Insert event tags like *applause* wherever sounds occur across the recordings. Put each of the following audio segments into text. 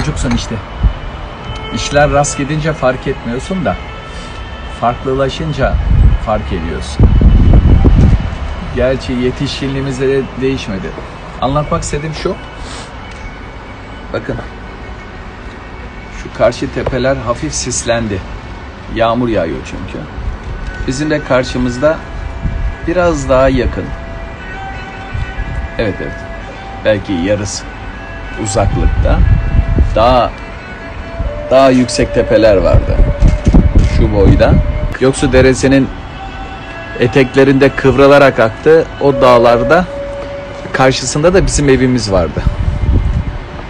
Çocuksun işte. İşler rast gidince fark etmiyorsun da farklılaşınca fark ediyorsun. Gerçi yetişkinliğimizde de değişmedi. Anlatmak istediğim şu. Bakın. Şu karşı tepeler hafif sislendi. Yağmur yağıyor çünkü. Bizim de karşımızda biraz daha yakın. Evet evet. Belki yarısı uzaklıkta daha daha yüksek tepeler vardı. Şu boyda. Yoksu Deresi'nin eteklerinde kıvrılarak aktı. O dağlarda karşısında da bizim evimiz vardı.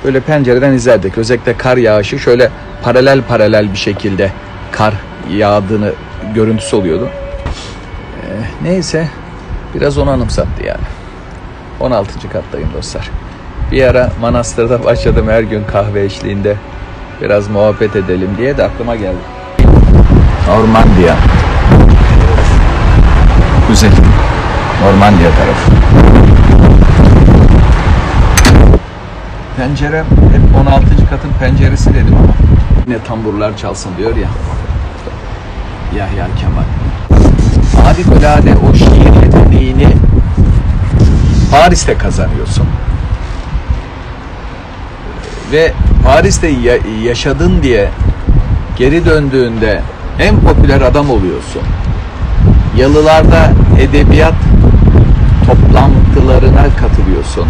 Böyle pencereden izlerdik. Özellikle kar yağışı şöyle paralel paralel bir şekilde kar yağdığını görüntüsü oluyordu. Ee, neyse biraz onu anımsattı yani. 16. kattayım dostlar. Bir ara manastırda başladım her gün kahve eşliğinde biraz muhabbet edelim diye de aklıma geldi. Normandiya. Kuzey. Normandiya tarafı. Pencerem hep 16. katın penceresi dedim ama yine tamburlar çalsın diyor ya. Yahya Kemal. Harikulade o şiir yeteneğini Paris'te kazanıyorsun. Ve Paris'te ya- yaşadın diye geri döndüğünde en popüler adam oluyorsun. Yalılarda edebiyat toplantılarına katılıyorsun.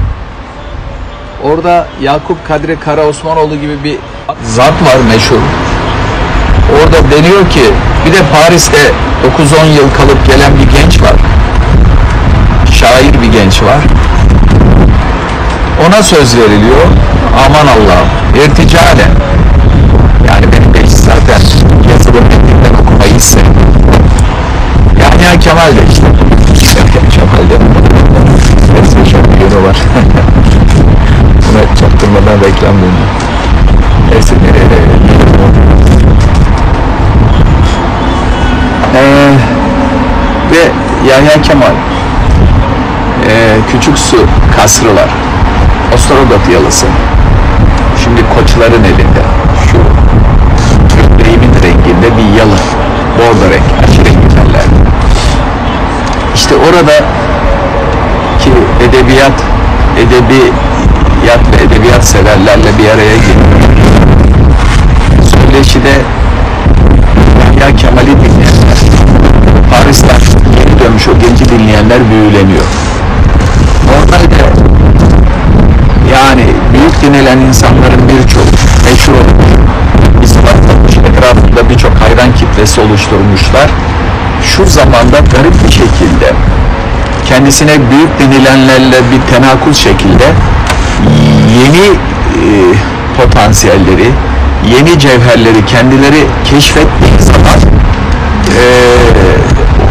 Orada Yakup Kadri Karaosmanoğlu gibi bir zat var meşhur. Orada deniyor ki bir de Paris'te 9-10 yıl kalıp gelen bir genç var. Şair bir genç var. Ona söz veriliyor. Aman Allah'ım. İrticalen. Yani benim de zaten yazılı metninden okumayı hiç sevmiyorum. Yahya Kemal de işte. Kemal de. Neyse yönü var. *laughs* Buna çaktırmadan reklam dönüyor. Neyse nereye ee, ve Yahya Kemal ee, Küçük Su Kasrılar Ostrogot yalısı şimdi koçların elinde. Şu gökleğimin renginde bir yalı. Bordo renk aşırı güzeller işte orada ki edebiyat edebiyat ve edebiyat severlerle bir araya geliyor. Söyleşide Yahya Kemal'i dinleyenler Paris'ten geri dönmüş o genci dinleyenler büyüleniyor. Normalde yani büyük dinlenen insanların birçoğu meşhur olup ispatlamış etrafında birçok hayran kitlesi oluşturmuşlar. Şu zamanda garip bir şekilde kendisine büyük denilenlerle bir tenakuz şekilde yeni e, potansiyelleri yeni cevherleri kendileri keşfettiği zaman e,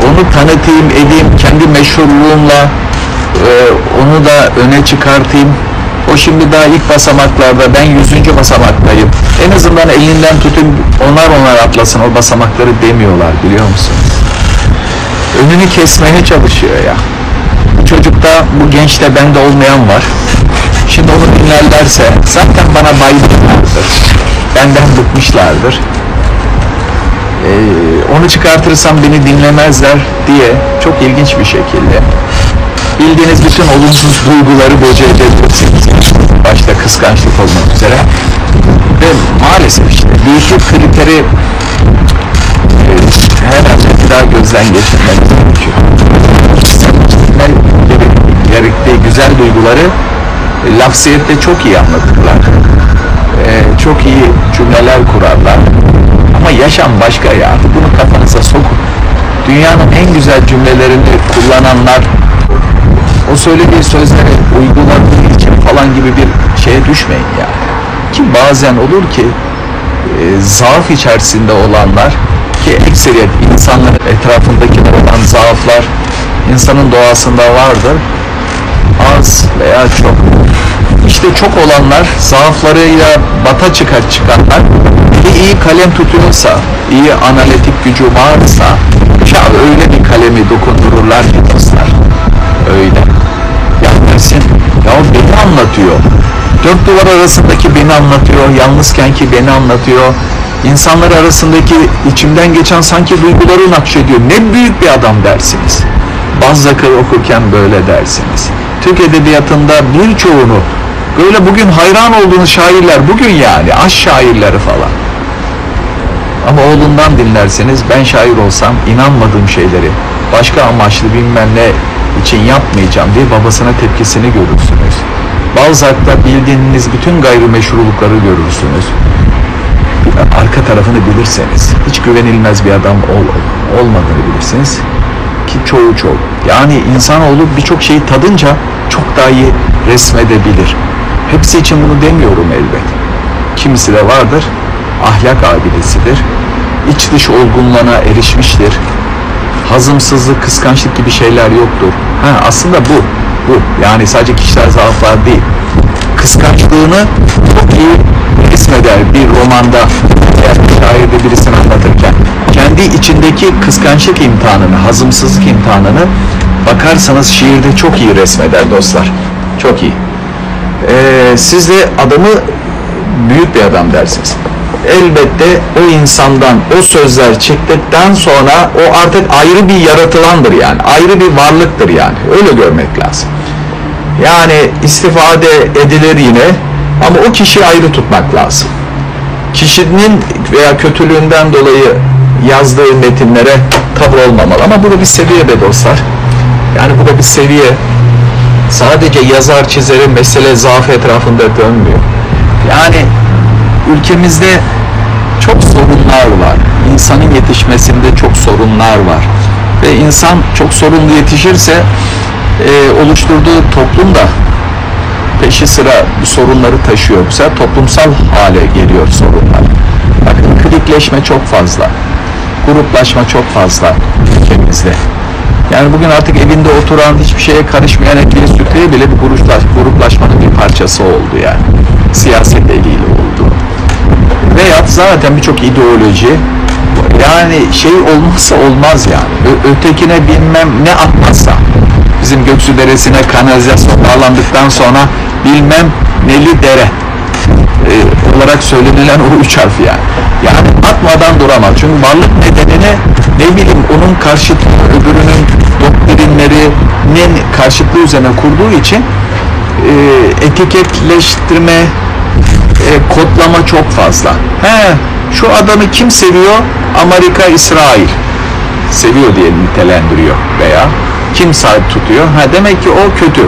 onu tanıtayım edeyim kendi meşhurluğumla e, onu da öne çıkartayım o şimdi daha ilk basamaklarda ben yüzüncü basamaktayım. En azından elinden tutun onar onar atlasın o basamakları demiyorlar biliyor musun önünü kesmeye çalışıyor ya. Bu çocukta bu gençte bende olmayan var. Şimdi onu dinlerlerse zaten bana bayılırlardır benden bıkmışlardır. Ee, onu çıkartırsam beni dinlemezler diye çok ilginç bir şekilde bildiğiniz bütün olumsuz duyguları boca. Başta kıskançlık olmak üzere. Ve maalesef işte büyüklük kriteri e, herhalde bir daha gözden geçirmemiz gerekiyor. gerektiği güzel duyguları e, lafziyette çok iyi anlatırlar. E, çok iyi cümleler kurarlar. Ama yaşam başka ya. Bunu kafanıza sokun. Dünyanın en güzel cümlelerini kullananlar o söylediği sözleri uyguladığı için falan gibi bir şeye düşmeyin ya. Ki bazen olur ki e, zaaf içerisinde olanlar ki ekseriyet insanların etrafındakiler olan zaaflar insanın doğasında vardır. Az veya çok. İşte çok olanlar zaaflarıyla bata çıkar çıkanlar bir iyi kalem tutuyorsa, iyi analitik gücü varsa ya öyle bir kalemi dokundururlar ki dostlar. Öyle. Dersin, ya beni anlatıyor. Dört duvar arasındaki beni anlatıyor, yalnızken ki beni anlatıyor. İnsanlar arasındaki içimden geçen sanki duyguları nakşediyor. Ne büyük bir adam dersiniz. Balzac'ı okurken böyle dersiniz. Türk Edebiyatı'nda birçoğunu böyle bugün hayran olduğunuz şairler bugün yani aşk şairleri falan. Ama oğlundan dinlerseniz ben şair olsam inanmadığım şeyleri başka amaçlı bilmem ne için yapmayacağım diye babasına tepkisini görürsünüz. Balzac'ta bildiğiniz bütün gayrimeşrulukları görürsünüz. Arka tarafını bilirseniz hiç güvenilmez bir adam ol, olmadığını bilirsiniz ki çoğu çok. Yani insanoğlu birçok şeyi tadınca çok daha iyi resmedebilir. Hepsi için bunu demiyorum elbet. Kimisi de vardır, ahlak abidesidir. İç dış olgunluğuna erişmiştir. Hazımsızlık, kıskançlık gibi şeyler yoktur. Ha, aslında bu, bu. Yani sadece kişisel zaaflar değil. Kıskançlığını çok iyi resmeder bir romanda eğer şairde birisini anlatırken kendi içindeki kıskançlık imtihanını, hazımsızlık imtihanını bakarsanız şiirde çok iyi resmeder dostlar. Çok iyi. Ee, siz de adamı büyük bir adam dersiniz. Elbette o insandan o sözler çıktıktan sonra o artık ayrı bir yaratılandır yani. Ayrı bir varlıktır yani. Öyle görmek lazım. Yani istifade edilir yine ama o kişiyi ayrı tutmak lazım. Kişinin veya kötülüğünden dolayı yazdığı metinlere tabi olmamalı. Ama bu da bir seviye be dostlar. Yani bu da bir seviye. Sadece yazar çizerin mesele zaaf etrafında dönmüyor. Yani ülkemizde çok sorunlar var. İnsanın yetişmesinde çok sorunlar var. Ve insan çok sorunlu yetişirse e, oluşturduğu toplum da peşi sıra bu sorunları taşıyor. Sefer toplumsal hale geliyor sorunlar. Bakın klikleşme çok fazla. Gruplaşma çok fazla ülkemizde. Yani bugün artık evinde oturan hiçbir şeye karışmayan ekmeği sütlüğe bile bir gruplaş, gruplaşmanın bir parçası oldu yani. Siyasetle ilgili oldu. Veyahut zaten birçok ideoloji yani şey olmazsa olmaz yani. Ö- ötekine bilmem ne atmazsa bizim Göksu Deresi'ne kanalizasyon bağlandıktan sonra bilmem neli dere e, olarak söylenilen o üç harf yani. Yani atmadan duramaz. Çünkü varlık nedenini ne bileyim onun karşıtı öbürünün doktrinlerinin karşıtlığı üzerine kurduğu için e, etiketleştirme e, kodlama çok fazla. He, şu adamı kim seviyor? Amerika, İsrail seviyor diye nitelendiriyor veya kim sahip tutuyor? Ha demek ki o kötü.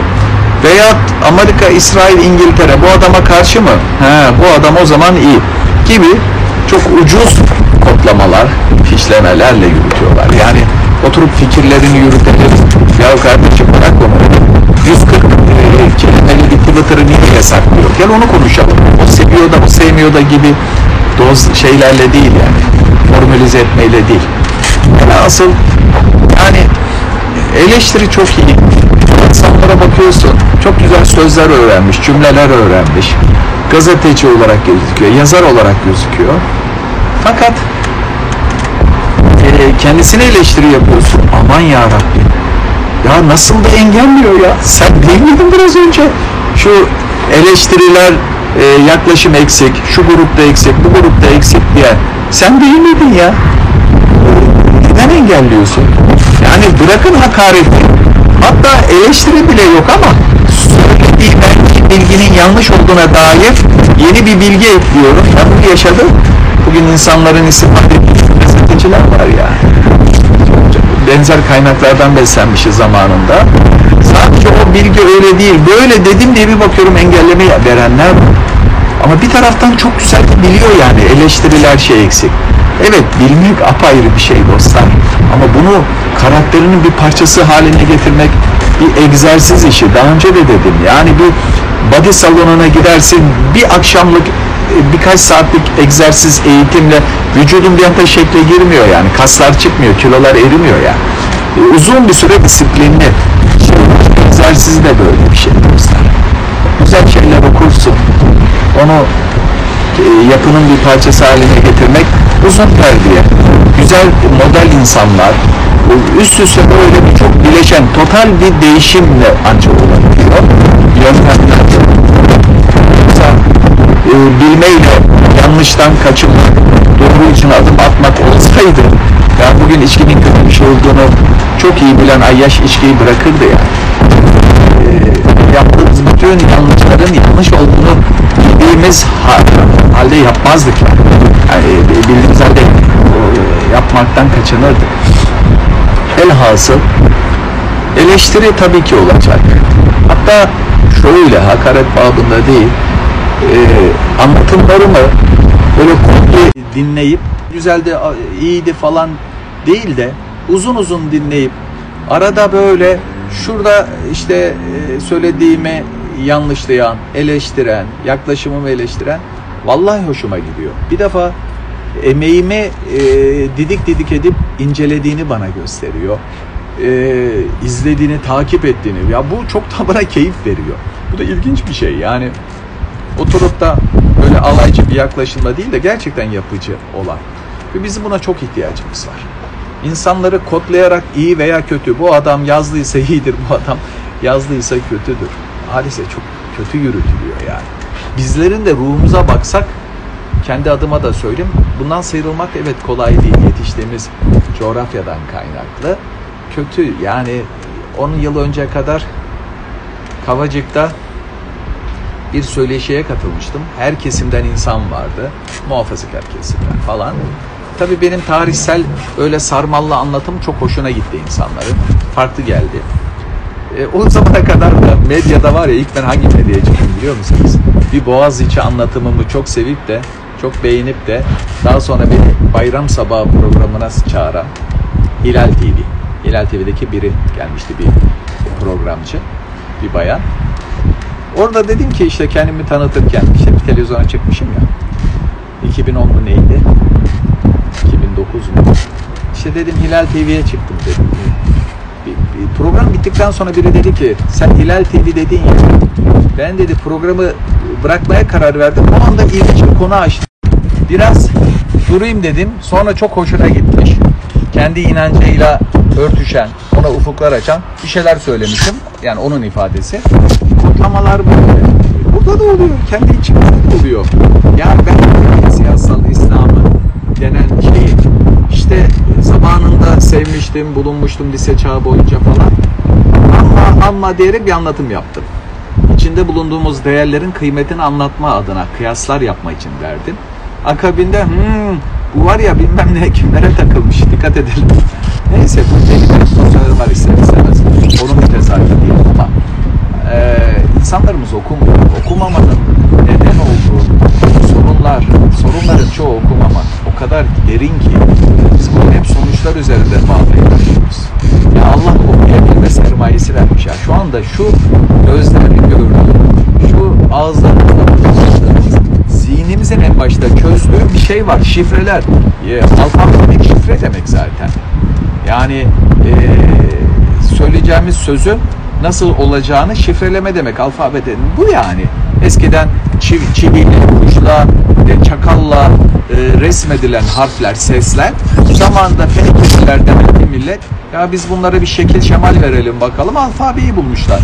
Veya Amerika, İsrail, İngiltere bu adama karşı mı? Ha bu adam o zaman iyi gibi çok ucuz kodlamalar, fişlemelerle yürütüyorlar. Yani oturup fikirlerini yürütelim. Ya kardeşim bırak onu. 140 e, kelimeli bir Twitter'ı niye yasaklıyor? Gel onu konuşalım. O seviyor da o sevmiyor da gibi doz şeylerle değil yani. Formülize etmeyle değil. Yani asıl yani eleştiri çok iyi. İnsanlara bakıyorsun. Çok güzel sözler öğrenmiş, cümleler öğrenmiş. Gazeteci olarak gözüküyor, yazar olarak gözüküyor. Fakat e, kendisine eleştiri yapıyorsun. Aman ya Rabbi. Ya nasıl da engelliyor ya? Sen değil miydin biraz önce? Şu eleştiriler e, yaklaşım eksik, şu grupta eksik, bu grupta eksik diye. Sen değil miydin ya? Neden engelliyorsun? Yani bırakın hakareti. Hatta eleştiri bile yok ama söylediği bilginin yanlış olduğuna dair yeni bir bilgi ekliyorum. Ben bunu yaşadım. Bugün insanların istifade ettiği gazeteciler var ya. Benzer kaynaklardan beslenmişiz zamanında. Sadece o bilgi öyle değil. Böyle dedim diye bir bakıyorum engelleme verenler. Ama bir taraftan çok güzel biliyor yani eleştiriler şey eksik. Evet bilmek apayrı bir şey dostlar. Ama bunu karakterinin bir parçası haline getirmek bir egzersiz işi. Daha önce de dedim. Yani bir body salonuna gidersin bir akşamlık e, birkaç saatlik egzersiz eğitimle vücudun bir anda şekle girmiyor yani. Kaslar çıkmıyor, kilolar erimiyor yani. E, uzun bir süre disiplinli. Egzersiz de böyle bir şey dostlar. Güzel şeyler okursun. Onu e, yapının bir parçası haline getirmek uzun terbiye. Güzel model insanlar üst üste böyle birçok bileşen total bir değişimle ancak olabiliyor. Yöntemler e, bilmeyle yanlıştan kaçınmak, doğru için adım atmak olsaydı ya bugün içkinin kötü bir şey olduğunu çok iyi bilen Ayyaş içkiyi bırakırdı yani. E, yaptığımız bütün yanlışların yanlış olduğunu bildiğimiz ha- halde yapmazdık yani. yani bildiğimiz halde e, yapmaktan kaçınırdık. Elhasıl eleştiri tabii ki olacak. Hatta şöyle hakaret babında değil, e, anlatımlarımı böyle komple dinleyip güzel de iyiydi falan değil de uzun uzun dinleyip arada böyle şurada işte e, söylediğimi yanlışlayan, eleştiren, yaklaşımımı eleştiren vallahi hoşuma gidiyor. Bir defa emeğimi e, didik didik edip incelediğini bana gösteriyor. E, izlediğini, takip ettiğini. Ya bu çok da bana keyif veriyor. Bu da ilginç bir şey. Yani oturup da böyle alaycı bir yaklaşımla değil de gerçekten yapıcı olan. Ve bizim buna çok ihtiyacımız var. İnsanları kodlayarak iyi veya kötü, bu adam yazlıysa iyidir, bu adam yazlıysa kötüdür. Hadise çok kötü yürütülüyor yani. Bizlerin de ruhumuza baksak, kendi adıma da söyleyeyim, bundan sıyrılmak evet kolay değil. Yetiştiğimiz coğrafyadan kaynaklı. Kötü yani 10 yıl önce kadar Kavacık'ta bir söyleşiye katılmıştım. Her kesimden insan vardı. Muhafazakar kesimden falan. Tabii benim tarihsel öyle sarmallı anlatım çok hoşuna gitti insanların. Farklı geldi. E, o zamana kadar da medyada var ya ilk ben hangi medyaya çıktım biliyor musunuz? Bir Boğaziçi anlatımımı çok sevip de çok beğenip de daha sonra beni Bayram Sabahı programına çağıran Hilal TV. Hilal TV'deki biri gelmişti bir programcı, bir bayan. Orada dedim ki işte kendimi tanıtırken işte bir televizyona çıkmışım ya. 2010 mu neydi? 2009 mu? İşte dedim Hilal TV'ye çıktım dedim. Bir, bir program bittikten sonra biri dedi ki sen Hilal TV dedin ya. Ben dedi programı bırakmaya karar verdim. O anda ilginç bir konu açtım. Biraz durayım dedim. Sonra çok hoşuna gitmiş. Kendi inancıyla örtüşen, ona ufuklar açan bir şeyler söylemişim. Yani onun ifadesi. Kutlamalar böyle. Burada da oluyor. Kendi içimizde de oluyor. Yani ben siyasal İslam'ı denen şeyi işte zamanında sevmiştim, bulunmuştum lise çağı boyunca falan. Ama ama diyerek bir anlatım yaptım. İçinde bulunduğumuz değerlerin kıymetini anlatma adına kıyaslar yapma için verdim. Akabinde hmm, bu var ya bilmem ne kimlere takılmış dikkat edelim. Neyse bu benim sosyal ister istemez. Onun bir tesadüfü değil ama e, insanlarımız okumuyor. Okumamanın neden olduğu sorunlar, sorunların çoğu okumamak o kadar derin ki biz bunu hep sonuçlar üzerinde bağlayabiliyoruz. Ya Allah okuyabilme sermayesi vermiş ya. Şu anda şu gözlerini gördüğüm, şu ağızlarımızla konuştuğumuz, zihnimizin en başta çözdüğü bir şey var. Şifreler. E, alfabetik şifre demek zaten. Yani e, söyleyeceğimiz sözün nasıl olacağını şifreleme demek alfabetin. Bu yani. Eskiden çiv, çiviyle, kuşla, e, çakalla e, resmedilen harfler, sesler zamanında Fenikliler demek millet ya biz bunlara bir şekil şemal verelim bakalım alfabeyi bulmuşlar.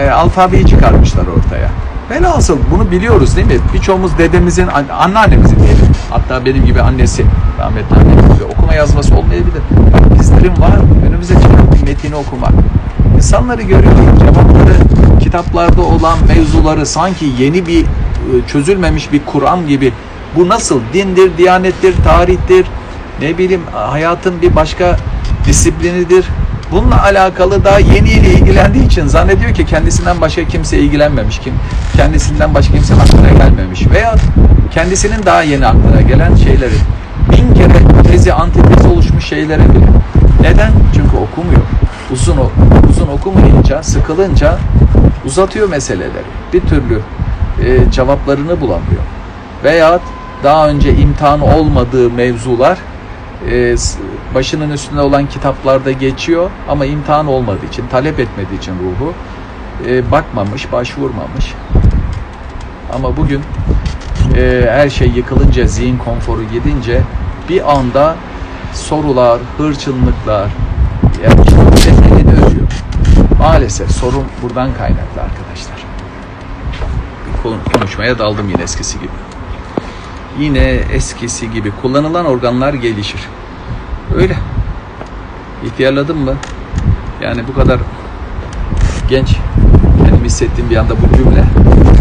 E, alfabeyi çıkarmışlar ortaya. Velhasıl bunu biliyoruz değil mi? Birçoğumuz dedemizin, an- anneannemizin diyelim. Hatta benim gibi annesi, rahmetli annem gibi okuma yazması olmayabilir. Bizlerin var, önümüze çıkan bir metini okumak. İnsanları görüyor, cevapları kitaplarda olan mevzuları sanki yeni bir e, çözülmemiş bir Kur'an gibi bu nasıl dindir, diyanettir, tarihtir, ne bileyim hayatın bir başka disiplinidir. Bununla alakalı daha yeni yeni ilgilendiği için zannediyor ki kendisinden başka kimse ilgilenmemiş kim kendisinden başka kimse aklına gelmemiş veya kendisinin daha yeni aklına gelen şeyleri bin kere tezi antitezi oluşmuş şeylere bile. Neden? Çünkü okumuyor. Uzun uzun okumayınca, sıkılınca uzatıyor meseleleri. Bir türlü e, cevaplarını bulamıyor. Veya daha önce imtihan olmadığı mevzular e, başının üstünde olan kitaplarda geçiyor ama imtihan olmadığı için, talep etmediği için ruhu e, bakmamış, başvurmamış. Ama bugün e, her şey yıkılınca, zihin konforu gidince bir anda sorular, hırçınlıklar, yani temelini örüyor. Maalesef sorun buradan kaynaklı arkadaşlar. konuşmaya daldım yine eskisi gibi. Yine eskisi gibi kullanılan organlar gelişir. Öyle. İhtiyarladım mı? Yani bu kadar genç benim hissettiğim bir anda bu cümle.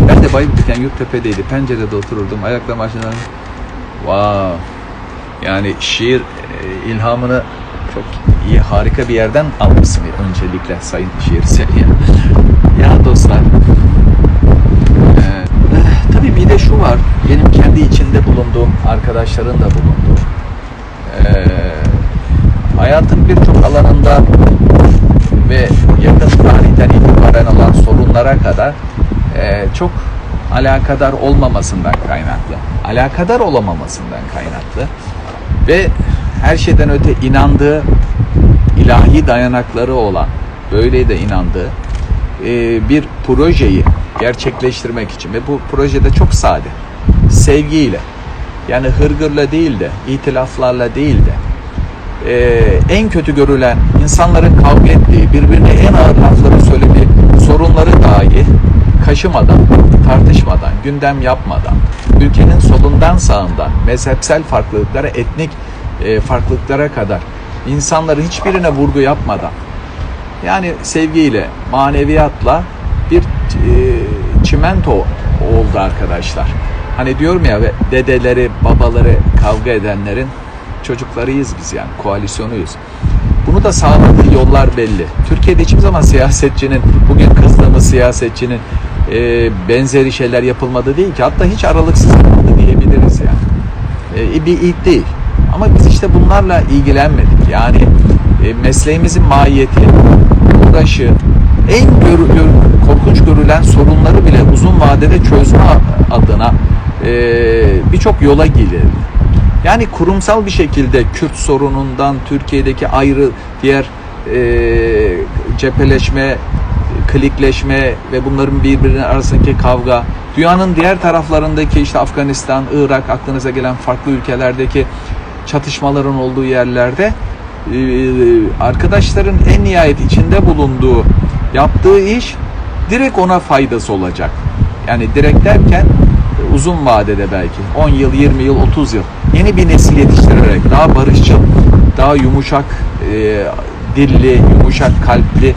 Ben de Bayburt'tayken Yurttepe'deydi. Pencerede otururdum. Ayakta maşından wow. Yani şiir e, ilhamını çok iyi, harika bir yerden almışsın öncelikle sayın şiir seviye. Ya dostlar, e, tabii bir de şu var, benim kendi içinde bulunduğum, arkadaşların da bulunduğu, e, hayatın birçok alanında ve yakın tarihten itibaren olan sorunlara kadar e, çok alakadar olmamasından kaynaklı, alakadar olamamasından kaynaklı ve her şeyden öte inandığı ilahi dayanakları olan, böyle de inandığı e, bir projeyi gerçekleştirmek için ve bu projede çok sade, sevgiyle, yani hırgırla değil de, itilaflarla değil de, e, en kötü görülen insanların kavga ettiği, birbirine en ağır lafları söylediği sorunları dahi kaşımadan, tartışmadan, gündem yapmadan, ülkenin solundan sağından, mezhepsel farklılıklara, etnik e, farklılıklara kadar insanların hiçbirine vurgu yapmadan, yani sevgiyle, maneviyatla bir e, çimento oldu arkadaşlar. Hani diyorum ya dedeleri, babaları kavga edenlerin çocuklarıyız biz yani koalisyonuyuz. Bunu da sağladığı yollar belli. Türkiye'de hiçbir zaman siyasetçinin, bugün kızdığımız siyasetçinin e, benzeri şeyler yapılmadı değil ki. Hatta hiç aralıksız yapıldı diyebiliriz yani. E, bir ilk değil. Ama biz işte bunlarla ilgilenmedik. Yani e, mesleğimizin mahiyeti, uğraşı, en gör, gör, korkunç görülen sorunları bile uzun vadede çözme adına e, birçok yola girildi. Yani kurumsal bir şekilde Kürt sorunundan Türkiye'deki ayrı diğer e, cepheleşme, klikleşme ve bunların birbirinin arasındaki kavga, dünyanın diğer taraflarındaki işte Afganistan, Irak, aklınıza gelen farklı ülkelerdeki çatışmaların olduğu yerlerde e, arkadaşların en nihayet içinde bulunduğu yaptığı iş direkt ona faydası olacak. Yani direkt derken uzun vadede belki 10 yıl, 20 yıl, 30 yıl yeni bir nesil yetiştirerek daha barışçıl, daha yumuşak e, dilli, yumuşak kalpli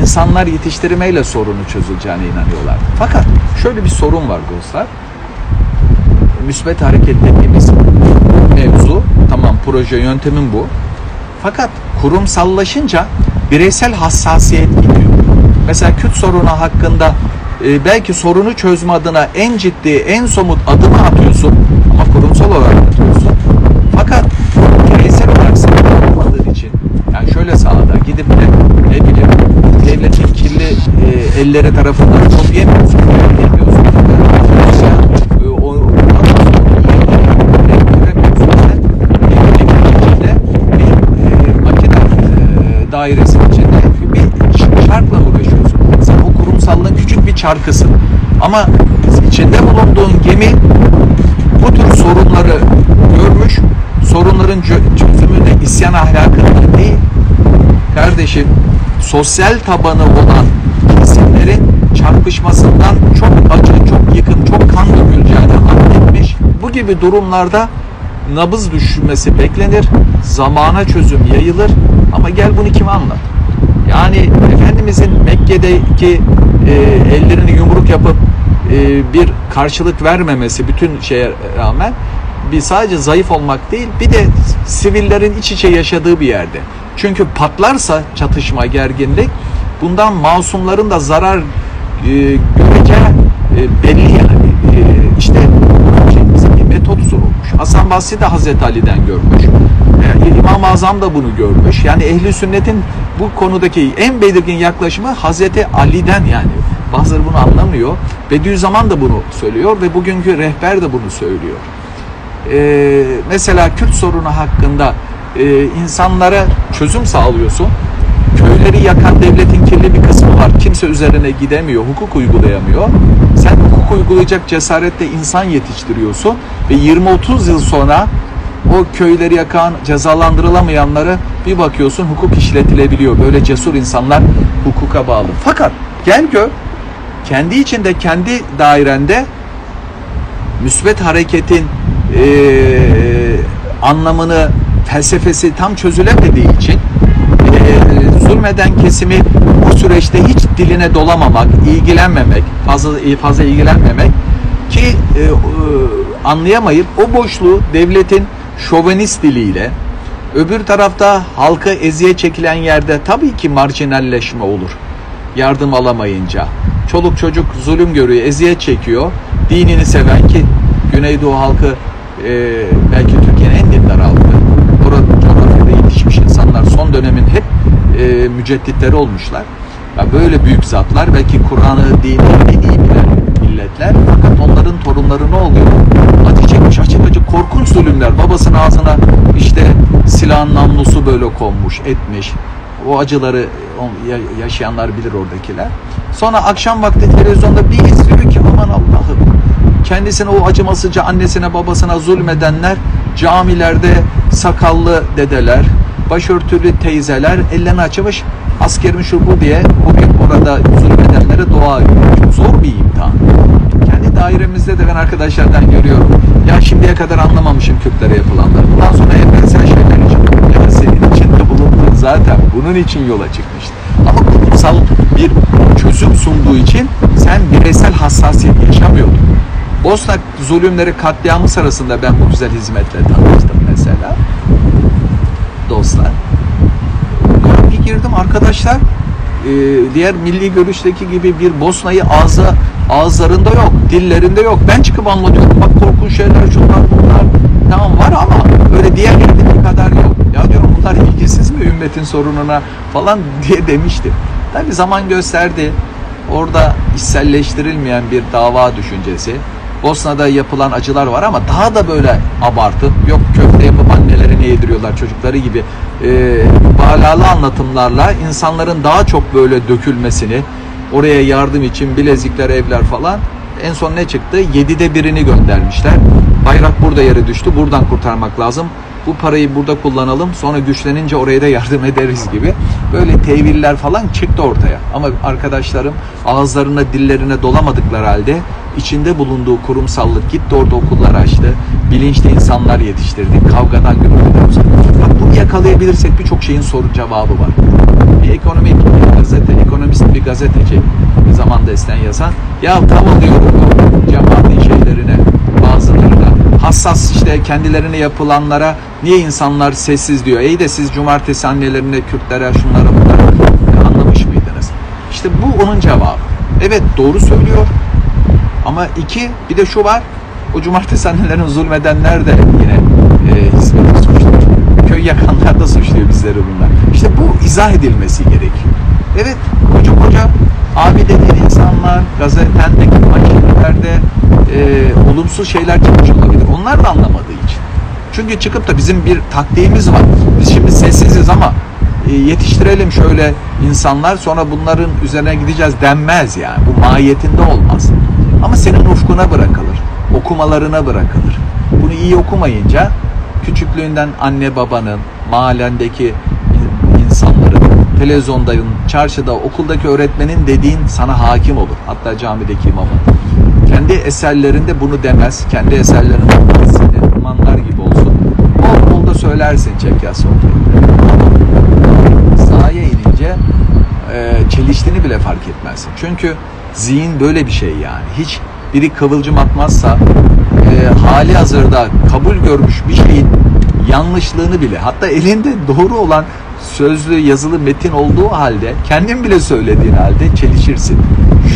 insanlar yetiştirmeyle sorunu çözüleceğine inanıyorlar. Fakat şöyle bir sorun var dostlar. Müsbet hareket dediğimiz mevzu, tamam proje yöntemin bu. Fakat kurumsallaşınca bireysel hassasiyet gidiyor. Mesela Kürt sorunu hakkında e, belki sorunu çözme adına en ciddi, en somut adımı atıyorsun ama kurumsal olarak atıyorsun. Fakat bireysel olarak sen olmadığın için yani şöyle sağda gidip de ne bileyim devletin kirli e, elleri tarafından çok yemiyorsun. Yemiyorsun. E, o, o, dairesinin içinde bir şartla uğraşıyorsun. Sen o kurumsallığın küçük bir çarkısın. Ama içinde bulunduğun gemi bu tür sorunları görmüş, sorunların çözümüne isyan ahlakından değil, kardeşim sosyal tabanı olan kesimlerin çarpışmasından çok acı, çok yıkım, çok kan döküleceğini anletmiş. Bu gibi durumlarda nabız düşmesi beklenir, zamana çözüm yayılır ama gel bunu kime anlat? Yani Efendimizin Mekke'deki e, ellerini yumruk yapıp e, bir karşılık vermemesi bütün şeye rağmen bir sadece zayıf olmak değil bir de sivillerin iç içe yaşadığı bir yerde. Çünkü patlarsa çatışma, gerginlik bundan masumların da zarar e, göreceği e, belli yani. E, işte bir metot sorulmuş. Hasan Basri de Hazreti Ali'den görmüş. E, İmam-ı Azam da bunu görmüş. Yani ehli sünnetin bu konudaki en belirgin yaklaşımı Hazreti Ali'den yani. Bazıları bunu anlamıyor. Bediüzzaman da bunu söylüyor ve bugünkü rehber de bunu söylüyor. Ee, mesela Kürt sorunu hakkında e, insanlara çözüm sağlıyorsun. Köyleri yakan devletin kirli bir kısmı var. Kimse üzerine gidemiyor, hukuk uygulayamıyor. Sen hukuk uygulayacak cesarette insan yetiştiriyorsun ve 20-30 yıl sonra o köyleri yakan, cezalandırılamayanları bir bakıyorsun hukuk işletilebiliyor. Böyle cesur insanlar hukuka bağlı. Fakat gel gör kendi içinde kendi dairende müsbet hareketin e, anlamını felsefesi tam çözülemediği için zulmeden kesimi bu süreçte hiç diline dolamamak, ilgilenmemek, fazla fazla ilgilenmemek ki e, e, anlayamayıp o boşluğu devletin şovenist diliyle öbür tarafta halka eziyet çekilen yerde tabii ki marjinalleşme olur. Yardım alamayınca. Çoluk çocuk zulüm görüyor, eziyet çekiyor. Dinini seven ki Güneydoğu halkı e, belki Türkiye'nin en dindar halkı. Burada coğrafyada yetişmiş insanlar son dönemin hep e, mücedditleri olmuşlar. Yani böyle büyük zatlar belki Kur'an'ı, dini en iyi bilen milletler. Fakat onların torunları ne oluyor? Acı çekmiş açık açık korkunç zulümler. Babasının ağzına işte silahın namlusu böyle konmuş, etmiş. O acıları yaşayanlar bilir oradakiler. Sonra akşam vakti televizyonda bir izliyor ki aman Allah'ım kendisine o acımasızca annesine babasına zulmedenler camilerde sakallı dedeler, başörtülü teyzeler ellerini açmış askerim şu bu diye bugün orada zulmedenlere dua ediyor. Zor bir imtihan. Kendi dairemizde de ben arkadaşlardan görüyorum. Ya şimdiye kadar anlamamışım Kürtlere yapılanları. Bundan sonra evrensel şeyler için. Ya senin içinde bulunduğun zaten bunun için yola çıkmıştı. Ama kurumsal bir çözüm sunduğu için sen bireysel hassasiyet yaşamıyordun. Bosna zulümleri katliamı sırasında ben bu güzel hizmetle tanıştım mesela. Dostlar. Bir girdim arkadaşlar e, diğer milli görüşteki gibi bir Bosna'yı ağza, ağızlarında yok, dillerinde yok. Ben çıkıp anlatıyorum. Bak korkunç şeyler şunlar bunlar. Tamam var ama öyle diğer yerdeki kadar yok. Ya diyorum bunlar ilgisiz mi ümmetin sorununa falan diye demiştim. Tabi zaman gösterdi. Orada içselleştirilmeyen bir dava düşüncesi. Bosna'da yapılan acılar var ama daha da böyle abartı. Yok köfte yapıp annelerine yediriyorlar çocukları gibi. E, balalı anlatımlarla insanların daha çok böyle dökülmesini, oraya yardım için bilezikler, evler falan en son ne çıktı? Yedide birini göndermişler. Bayrak burada yere düştü. Buradan kurtarmak lazım bu parayı burada kullanalım sonra güçlenince oraya da yardım *laughs* ederiz gibi böyle teviller falan çıktı ortaya. Ama arkadaşlarım ağızlarına dillerine dolamadıkları halde içinde bulunduğu kurumsallık gitti orada okullar açtı. Bilinçli insanlar yetiştirdi. Kavgadan gürültüden uzak. Bak bunu yakalayabilirsek birçok şeyin soru cevabı var. Bir ekonomik bir gazete, ekonomist bir gazeteci bir zamanda esen yazan ya tam alıyorum bu cemaatin şeylerine bazılarına hassas işte kendilerine yapılanlara niye insanlar sessiz diyor. İyi de siz cumartesi annelerine, Kürtlere, şunlara bunlara anlamış mıydınız? İşte bu onun cevabı. Evet doğru söylüyor. Ama iki bir de şu var. O cumartesi annelerin zulmedenler de yine e, hizmeti suçluyor. Köy yakanlar da suçluyor bizleri bunlar. İşte bu izah edilmesi gerekiyor. Evet koca koca abi dediğin insanlar gazetendeki manşetlerde e, olumsuz şeyler çıkmış olabilir. Onlar da anlamadığı için. Çünkü çıkıp da bizim bir taktiğimiz var. Biz şimdi sessiziz ama e, yetiştirelim şöyle insanlar sonra bunların üzerine gideceğiz denmez yani. Bu mahiyetinde olmaz. Ama senin ufkuna bırakılır. Okumalarına bırakılır. Bunu iyi okumayınca küçüklüğünden anne babanın, mahallendeki insanların, televizyondayın, çarşıda, okuldaki öğretmenin dediğin sana hakim olur. Hatta camideki imamın. Kendi eserlerinde bunu demez. Kendi eserlerinde seni romanlar gibi olsun. Bol bol da söylersin çekyas Sahaya inince çeliştiğini bile fark etmezsin. Çünkü zihin böyle bir şey yani. Hiç biri kıvılcım atmazsa e, hali hazırda kabul görmüş bir şeyin yanlışlığını bile hatta elinde doğru olan sözlü yazılı metin olduğu halde kendin bile söylediğin halde çelişirsin.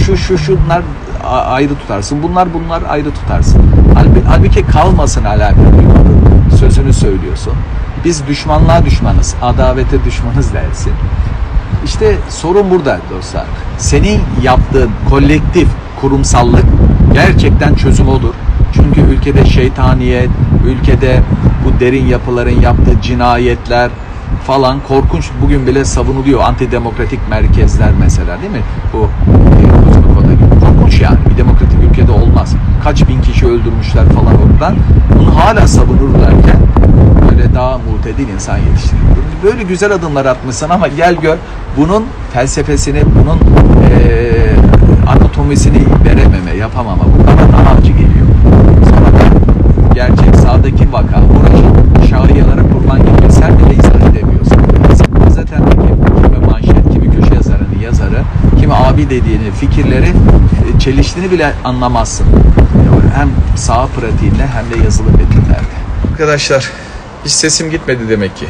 Şu şu şunlar ayrı tutarsın. Bunlar bunlar ayrı tutarsın. Halbuki, kalmasın alakalı sözünü söylüyorsun. Biz düşmanlığa düşmanız, adavete düşmanız dersin. İşte sorun burada dostlar. Senin yaptığın kolektif kurumsallık gerçekten çözüm olur. Çünkü ülkede şeytaniyet, ülkede bu derin yapıların yaptığı cinayetler falan korkunç bugün bile savunuluyor. Antidemokratik merkezler mesela değil mi? Bu yani. Bir demokratik ülkede olmaz. Kaç bin kişi öldürmüşler falan oradan. Bunu hala savunurlarken böyle daha mutedil insan yetiştiriyor. Böyle güzel adımlar atmışsın ama gel gör bunun felsefesini, bunun e, anatomisini verememe, yapamama. Bu bana daha geliyor. Sonra gerçek sağdaki vaka, uğraş, şahiyalara kurban gibi sen bile izah kimi abi dediğini, fikirleri e, çeliştiğini bile anlamazsın. Hem sağ pratiğinde hem de yazılı metinlerde. Arkadaşlar hiç sesim gitmedi demek ki.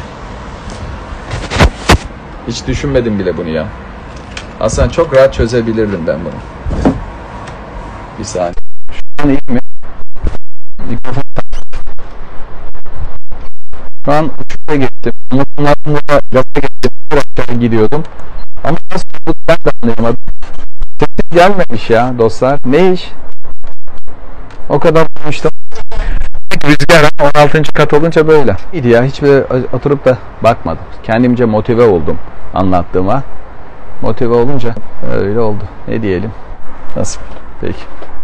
Hiç düşünmedim bile bunu ya. Aslında çok rahat çözebilirdim ben bunu. Bir saniye. Şu an iyi mi? Mikrofon Şu an uçuşa geçtim. Anlatımlarımda gaza geçtim. Bir aşağı gidiyordum. Ama nasıl oldu ben de anlayamadım. Sesim gelmemiş ya dostlar. Ne iş? O kadar konuştum. Rüzgar ama 16. kat olunca böyle. İyiydi ya hiç böyle oturup da bakmadım. Kendimce motive oldum anlattığıma. Motive olunca öyle oldu. Ne diyelim? Nasıl? Peki.